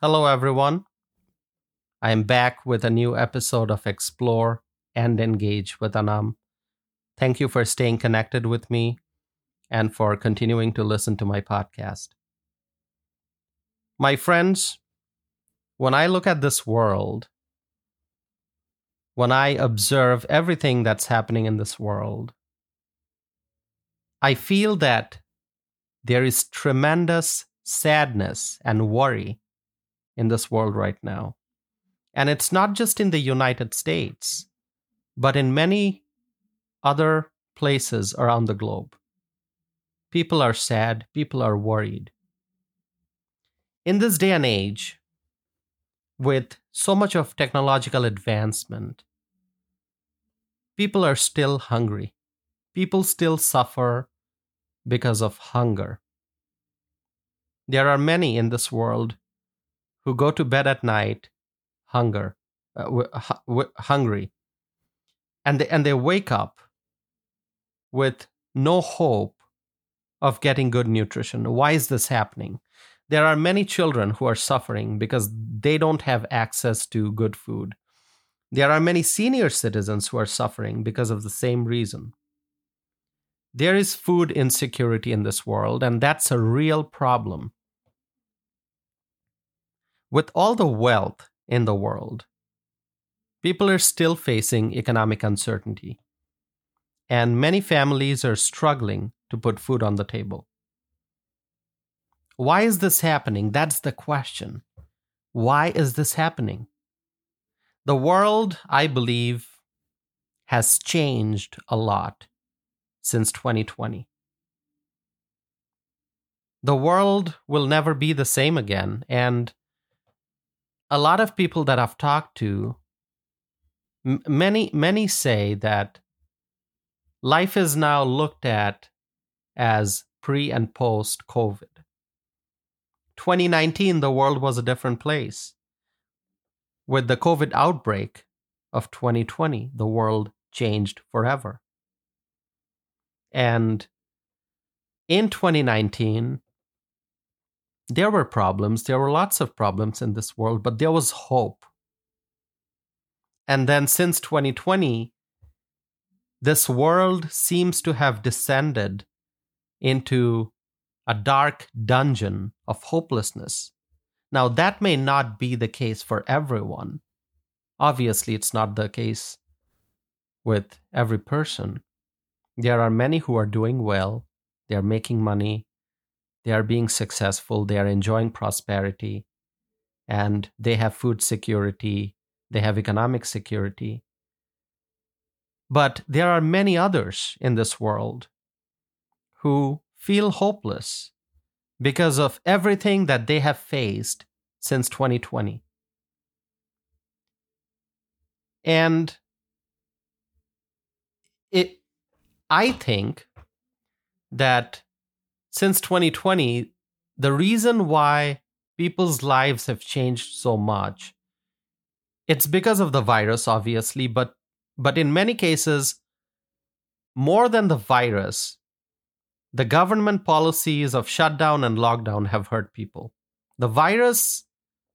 Hello, everyone. I am back with a new episode of Explore and Engage with Anam. Thank you for staying connected with me and for continuing to listen to my podcast. My friends, when I look at this world, when I observe everything that's happening in this world, I feel that there is tremendous sadness and worry in this world right now. And it's not just in the United States, but in many other places around the globe. People are sad, people are worried. In this day and age, with so much of technological advancement, people are still hungry. People still suffer because of hunger. There are many in this world who go to bed at night hunger, uh, hungry, and they, and they wake up with no hope of getting good nutrition. Why is this happening? There are many children who are suffering because they don't have access to good food. There are many senior citizens who are suffering because of the same reason. There is food insecurity in this world, and that's a real problem. With all the wealth in the world, people are still facing economic uncertainty, and many families are struggling to put food on the table. Why is this happening? That's the question. Why is this happening? The world, I believe, has changed a lot since 2020. The world will never be the same again. And a lot of people that I've talked to, m- many, many say that life is now looked at as pre and post COVID. 2019, the world was a different place. With the COVID outbreak of 2020, the world changed forever. And in 2019, there were problems. There were lots of problems in this world, but there was hope. And then since 2020, this world seems to have descended into a dark dungeon of hopelessness. Now, that may not be the case for everyone. Obviously, it's not the case with every person. There are many who are doing well, they are making money, they are being successful, they are enjoying prosperity, and they have food security, they have economic security. But there are many others in this world who feel hopeless because of everything that they have faced since 2020. And it I think that since 2020, the reason why people's lives have changed so much, it's because of the virus, obviously, but but in many cases, more than the virus, the government policies of shutdown and lockdown have hurt people. The virus,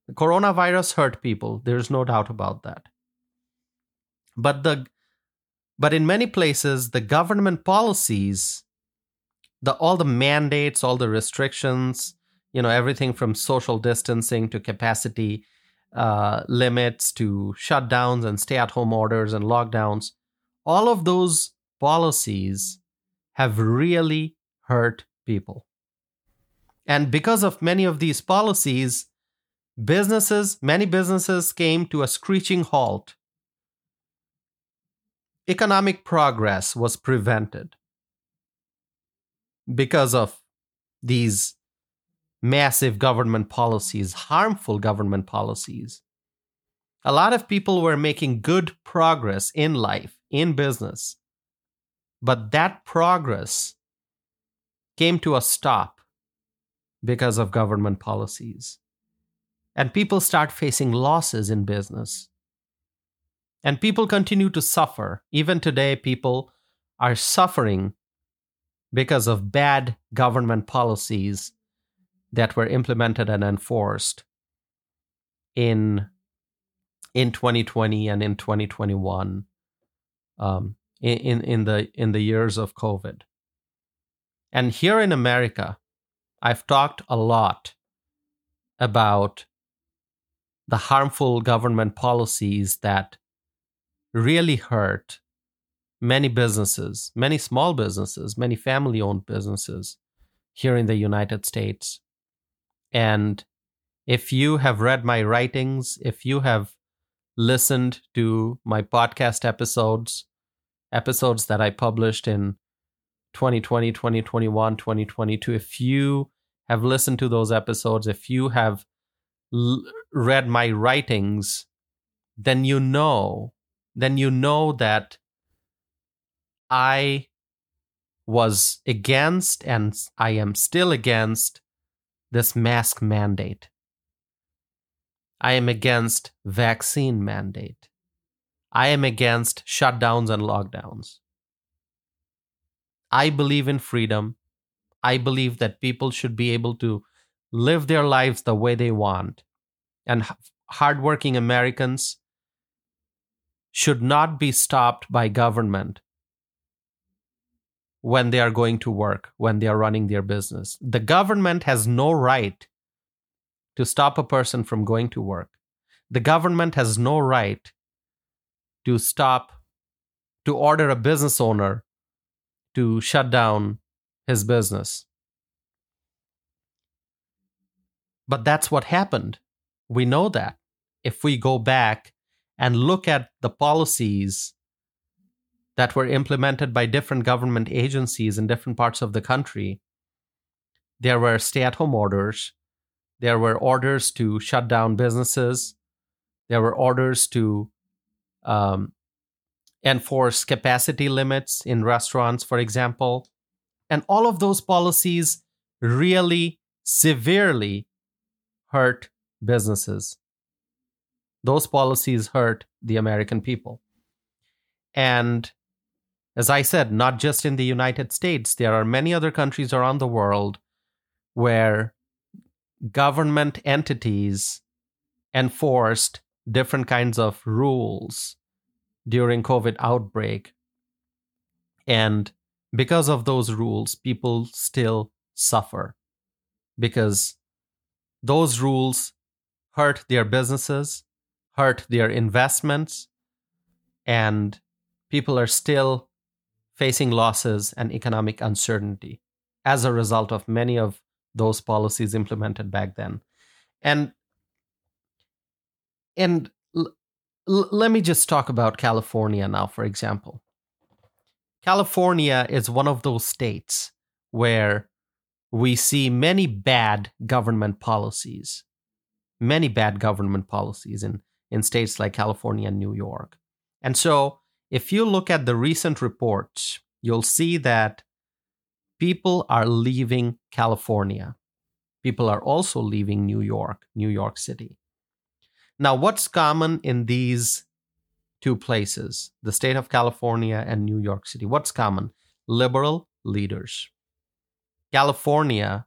the coronavirus hurt people. There's no doubt about that. But the but in many places, the government policies, the all the mandates, all the restrictions, you know, everything from social distancing to capacity uh, limits to shutdowns and stay-at-home orders and lockdowns, all of those policies have really hurt people. And because of many of these policies, businesses, many businesses came to a screeching halt economic progress was prevented because of these massive government policies, harmful government policies. A lot of people were making good progress in life, in business, but that progress came to a stop because of government policies. And people start facing losses in business. And people continue to suffer. Even today, people are suffering because of bad government policies that were implemented and enforced in in 2020 and in 2021 um, in in the in the years of COVID. And here in America, I've talked a lot about the harmful government policies that really hurt many businesses, many small businesses, many family owned businesses here in the United States. And if you have read my writings, if you have listened to my podcast episodes, episodes that I published in 2020, 2021, 2022, if you have listened to those episodes, if you have l- read my writings, then you know, then you know that I was against and I am still against this mask mandate. I am against vaccine mandate. I am against shutdowns and lockdowns. I believe in freedom. I believe that people should be able to live their lives the way they want. And hardworking Americans should not be stopped by government when they are going to work, when they are running their business. The government has no right to stop a person from going to work. The government has no right to stop, to order a business owner to shut down his business. But that's what happened. We know that. If we go back and look at the policies that were implemented by different government agencies in different parts of the country, there were stay at home orders, there were orders to shut down businesses, there were orders to um, enforce capacity limits in restaurants, for example. And all of those policies really severely hurt businesses. Those policies hurt the American people. And as I said, not just in the United States, there are many other countries around the world where government entities enforced different kinds of rules during COVID outbreak. And because of those rules, people still suffer because those rules hurt their businesses, hurt their investments, and people are still facing losses and economic uncertainty as a result of many of those policies implemented back then. And and l- let me just talk about California now, for example. California is one of those states where we see many bad government policies, many bad government policies in, in states like California and New York. And so, if you look at the recent reports, you'll see that people are leaving California. People are also leaving New York, New York City. Now, what's common in these two places, the state of California and New York City? What's common? Liberal leaders. California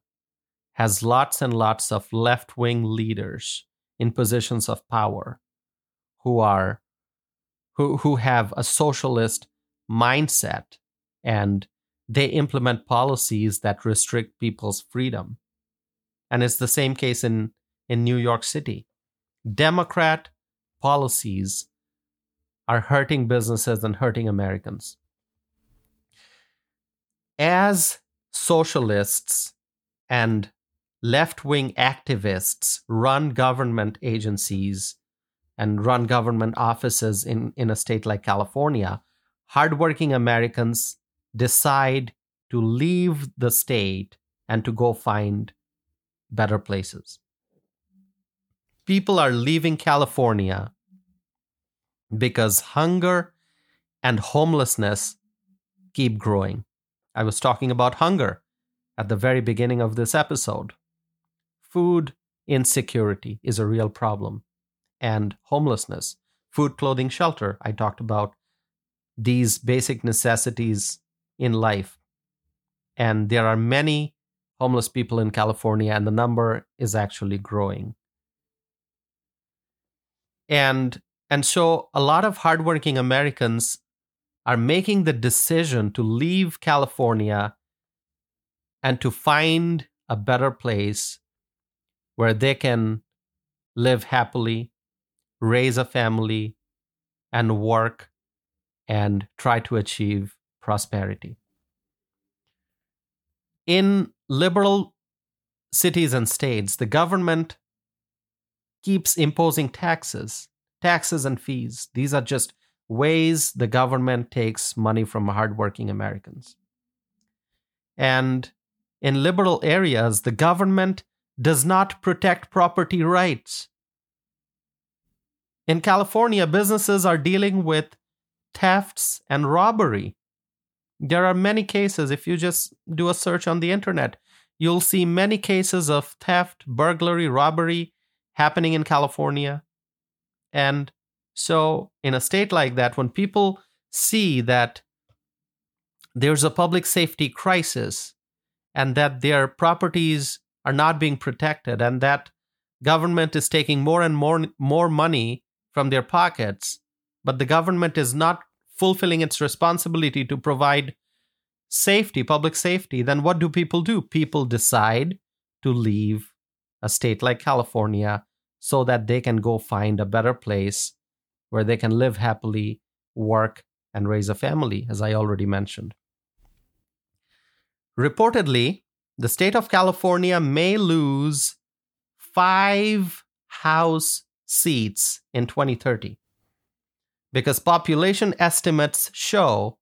has lots and lots of left wing leaders in positions of power who are who, who have a socialist mindset and they implement policies that restrict people's freedom. And it's the same case in, in New York City. Democrat policies are hurting businesses and hurting Americans. As socialists and left wing activists run government agencies and run government offices in, in a state like California, hardworking Americans decide to leave the state and to go find better places people are leaving California because hunger and homelessness keep growing. I was talking about hunger at the very beginning of this episode. Food insecurity is a real problem, and homelessness, food, clothing, shelter. I talked about these basic necessities in life. And there are many homeless people in California, and the number is actually growing. And and so a lot of hardworking Americans are making the decision to leave California and to find a better place where they can live happily, raise a family, and work and try to achieve prosperity. In liberal cities and states, the government keeps imposing taxes, taxes and fees. These are just ways the government takes money from hardworking Americans. And in liberal areas, the government does not protect property rights. In California, businesses are dealing with thefts and robbery. There are many cases, if you just do a search on the internet, you'll see many cases of theft, burglary, robbery happening in California. And so, in a state like that, when people see that there's a public safety crisis and that their properties are not being protected and that government is taking more and more more money from their pockets but the government is not fulfilling its responsibility to provide safety public safety then what do people do? People decide to leave a state like California so that they can go find a better place where they can live happily work and raise a family as i already mentioned. Reportedly the state of California may lose five House seats in 2030 because population estimates show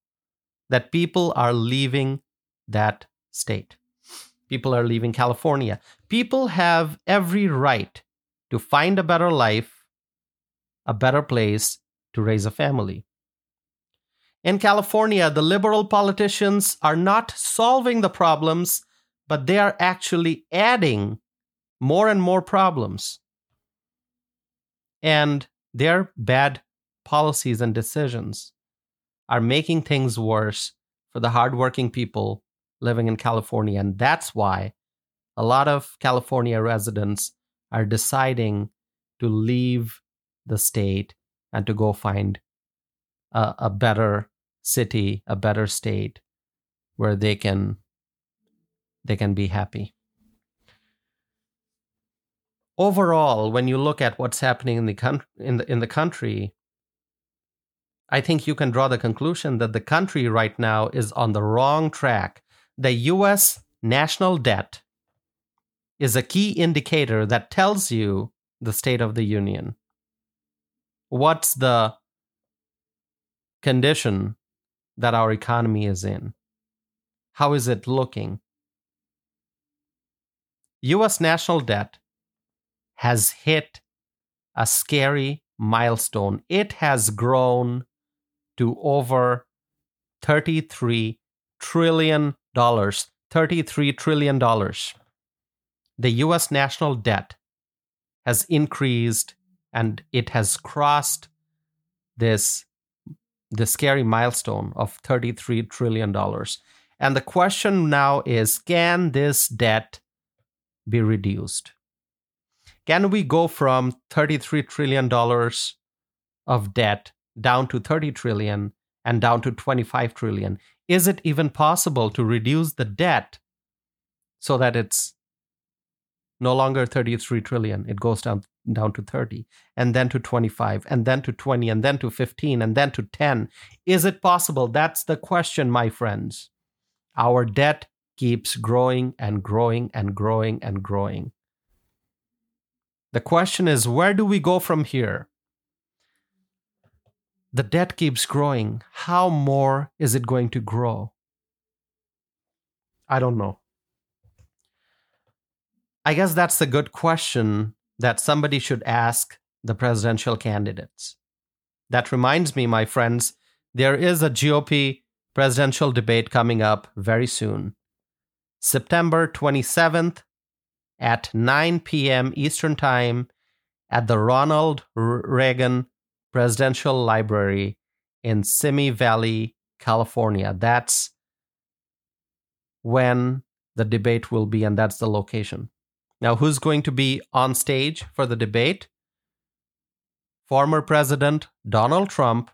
that people are leaving that state. People are leaving California. People have every right to find a better life, a better place to raise a family. In California, the liberal politicians are not solving the problems but they are actually adding more and more problems. And their bad policies and decisions are making things worse for the hardworking people living in California. And that's why a lot of California residents are deciding to leave the state and to go find a, a better city, a better state where they can they can be happy. Overall, when you look at what's happening in the, con- in the, in the country, I think you can draw the conclusion that the country right now is on the wrong track. The US national debt is a key indicator that tells you the state of the union. What's the condition that our economy is in? How is it looking? US national debt has hit a scary milestone. It has grown to over 33 trillion dollars. 33 trillion dollars. The US national debt has increased and it has crossed this the scary milestone of 33 trillion dollars. And the question now is can this debt be reduced? Can we go from $33 trillion of debt down to 30 trillion and down to 25 trillion? Is it even possible to reduce the debt so that it's no longer 33 trillion? It goes down down to 30 and then to 25 and then to 20 and then to 15 and then to 10 is it possible that's the question my friends our debt keeps growing and growing and growing and growing. The question is where do we go from here? The debt keeps growing. How more is it going to grow? I don't know. I guess that's a good question that somebody should ask the presidential candidates. That reminds me, my friends, there is a GOP presidential debate coming up very soon. September 27th at 9 p.m. Eastern Time at the Ronald Reagan Presidential Library in Simi Valley, California. That's when the debate will be, and that's the location. Now, who's going to be on stage for the debate? former President Donald Trump,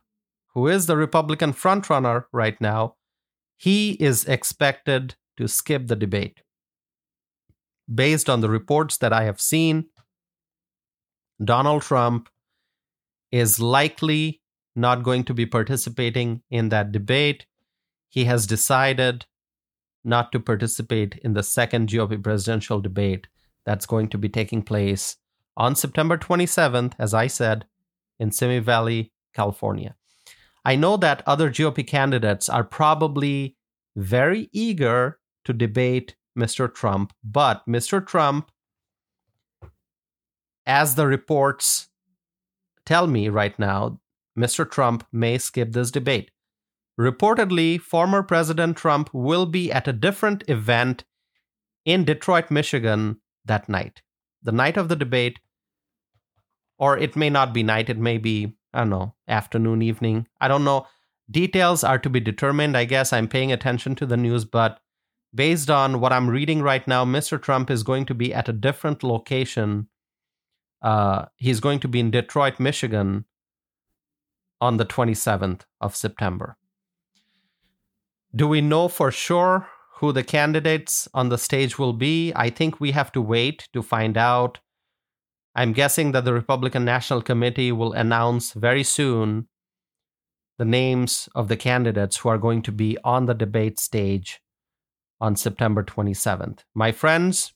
who is the Republican frontrunner right now, he is expected to skip the debate. Based on the reports that I have seen, Donald Trump is likely not going to be participating in that debate. He has decided not to participate in the second GOP presidential debate that's going to be taking place on September 27th, as I said, in Simi Valley, California. I know that other GOP candidates are probably very eager to debate Mr. Trump, but Mr. Trump, as the reports tell me right now, Mr. Trump may skip this debate. Reportedly, former President Trump will be at a different event in Detroit, Michigan that night. The night of the debate, or it may not be night, it may be, I don't know, afternoon, evening. I don't know. Details are to be determined. I guess I'm paying attention to the news, but based on what I'm reading right now, Mr. Trump is going to be at a different location. Uh, he's going to be in Detroit, Michigan on the 27th of September. Do we know for sure who the candidates on the stage will be? I think we have to wait to find out. I'm guessing that the Republican National Committee will announce very soon the names of the candidates who are going to be on the debate stage on September 27th. My friends,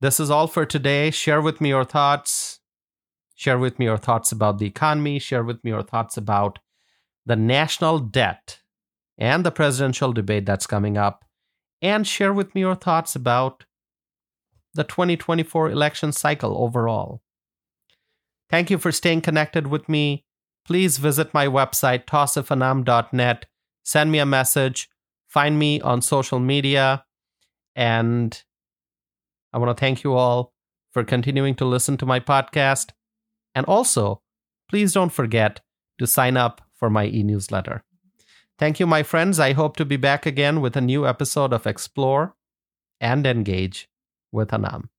this is all for today. Share with me your thoughts. Share with me your thoughts about the economy. Share with me your thoughts about the national debt and the presidential debate that's coming up. And share with me your thoughts about the 2024 election cycle overall. Thank you for staying connected with me please visit my website, tawsifanam.net. Send me a message. Find me on social media. And I want to thank you all for continuing to listen to my podcast. And also, please don't forget to sign up for my e newsletter. Thank you, my friends. I hope to be back again with a new episode of Explore and Engage with Anam.